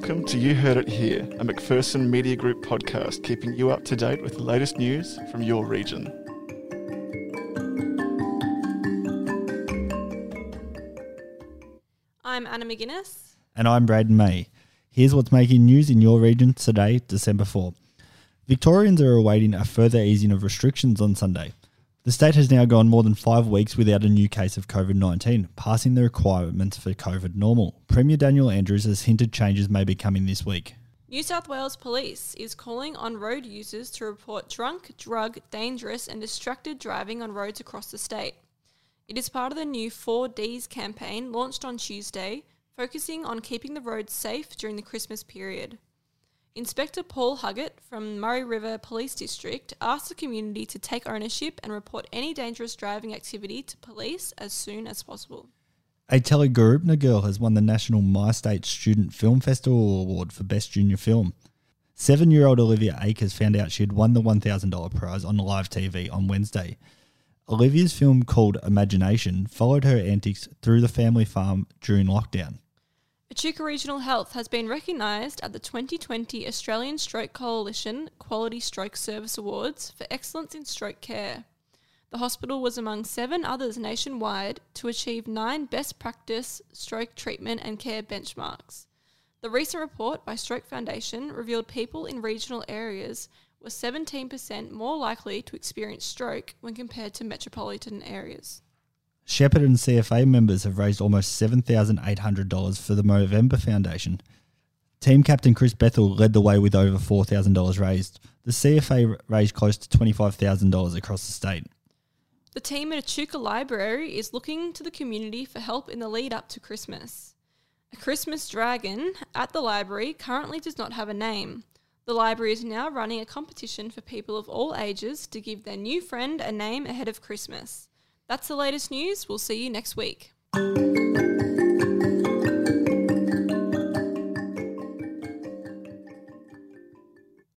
Welcome to You Heard It Here, a McPherson Media Group podcast keeping you up to date with the latest news from your region. I'm Anna McGuinness. And I'm Brayden May. Here's what's making news in your region today, December 4. Victorians are awaiting a further easing of restrictions on Sunday. The state has now gone more than five weeks without a new case of COVID 19, passing the requirements for COVID normal. Premier Daniel Andrews has hinted changes may be coming this week. New South Wales Police is calling on road users to report drunk, drug, dangerous, and distracted driving on roads across the state. It is part of the new 4Ds campaign launched on Tuesday, focusing on keeping the roads safe during the Christmas period. Inspector Paul Huggett from Murray River Police District asked the community to take ownership and report any dangerous driving activity to police as soon as possible. A Tallygaroopna girl has won the National My State Student Film Festival Award for Best Junior Film. Seven year old Olivia Akers found out she had won the $1,000 prize on live TV on Wednesday. Olivia's film called Imagination followed her antics through the family farm during lockdown. Echuca Regional Health has been recognised at the 2020 Australian Stroke Coalition Quality Stroke Service Awards for excellence in stroke care. The hospital was among seven others nationwide to achieve nine best practice stroke treatment and care benchmarks. The recent report by Stroke Foundation revealed people in regional areas were 17% more likely to experience stroke when compared to metropolitan areas. Shepparton CFA members have raised almost $7,800 for the Movember Foundation. Team captain Chris Bethel led the way with over $4,000 raised. The CFA raised close to $25,000 across the state. The team at Echuca Library is looking to the community for help in the lead up to Christmas. A Christmas dragon at the library currently does not have a name. The library is now running a competition for people of all ages to give their new friend a name ahead of Christmas. That's the latest news. We'll see you next week.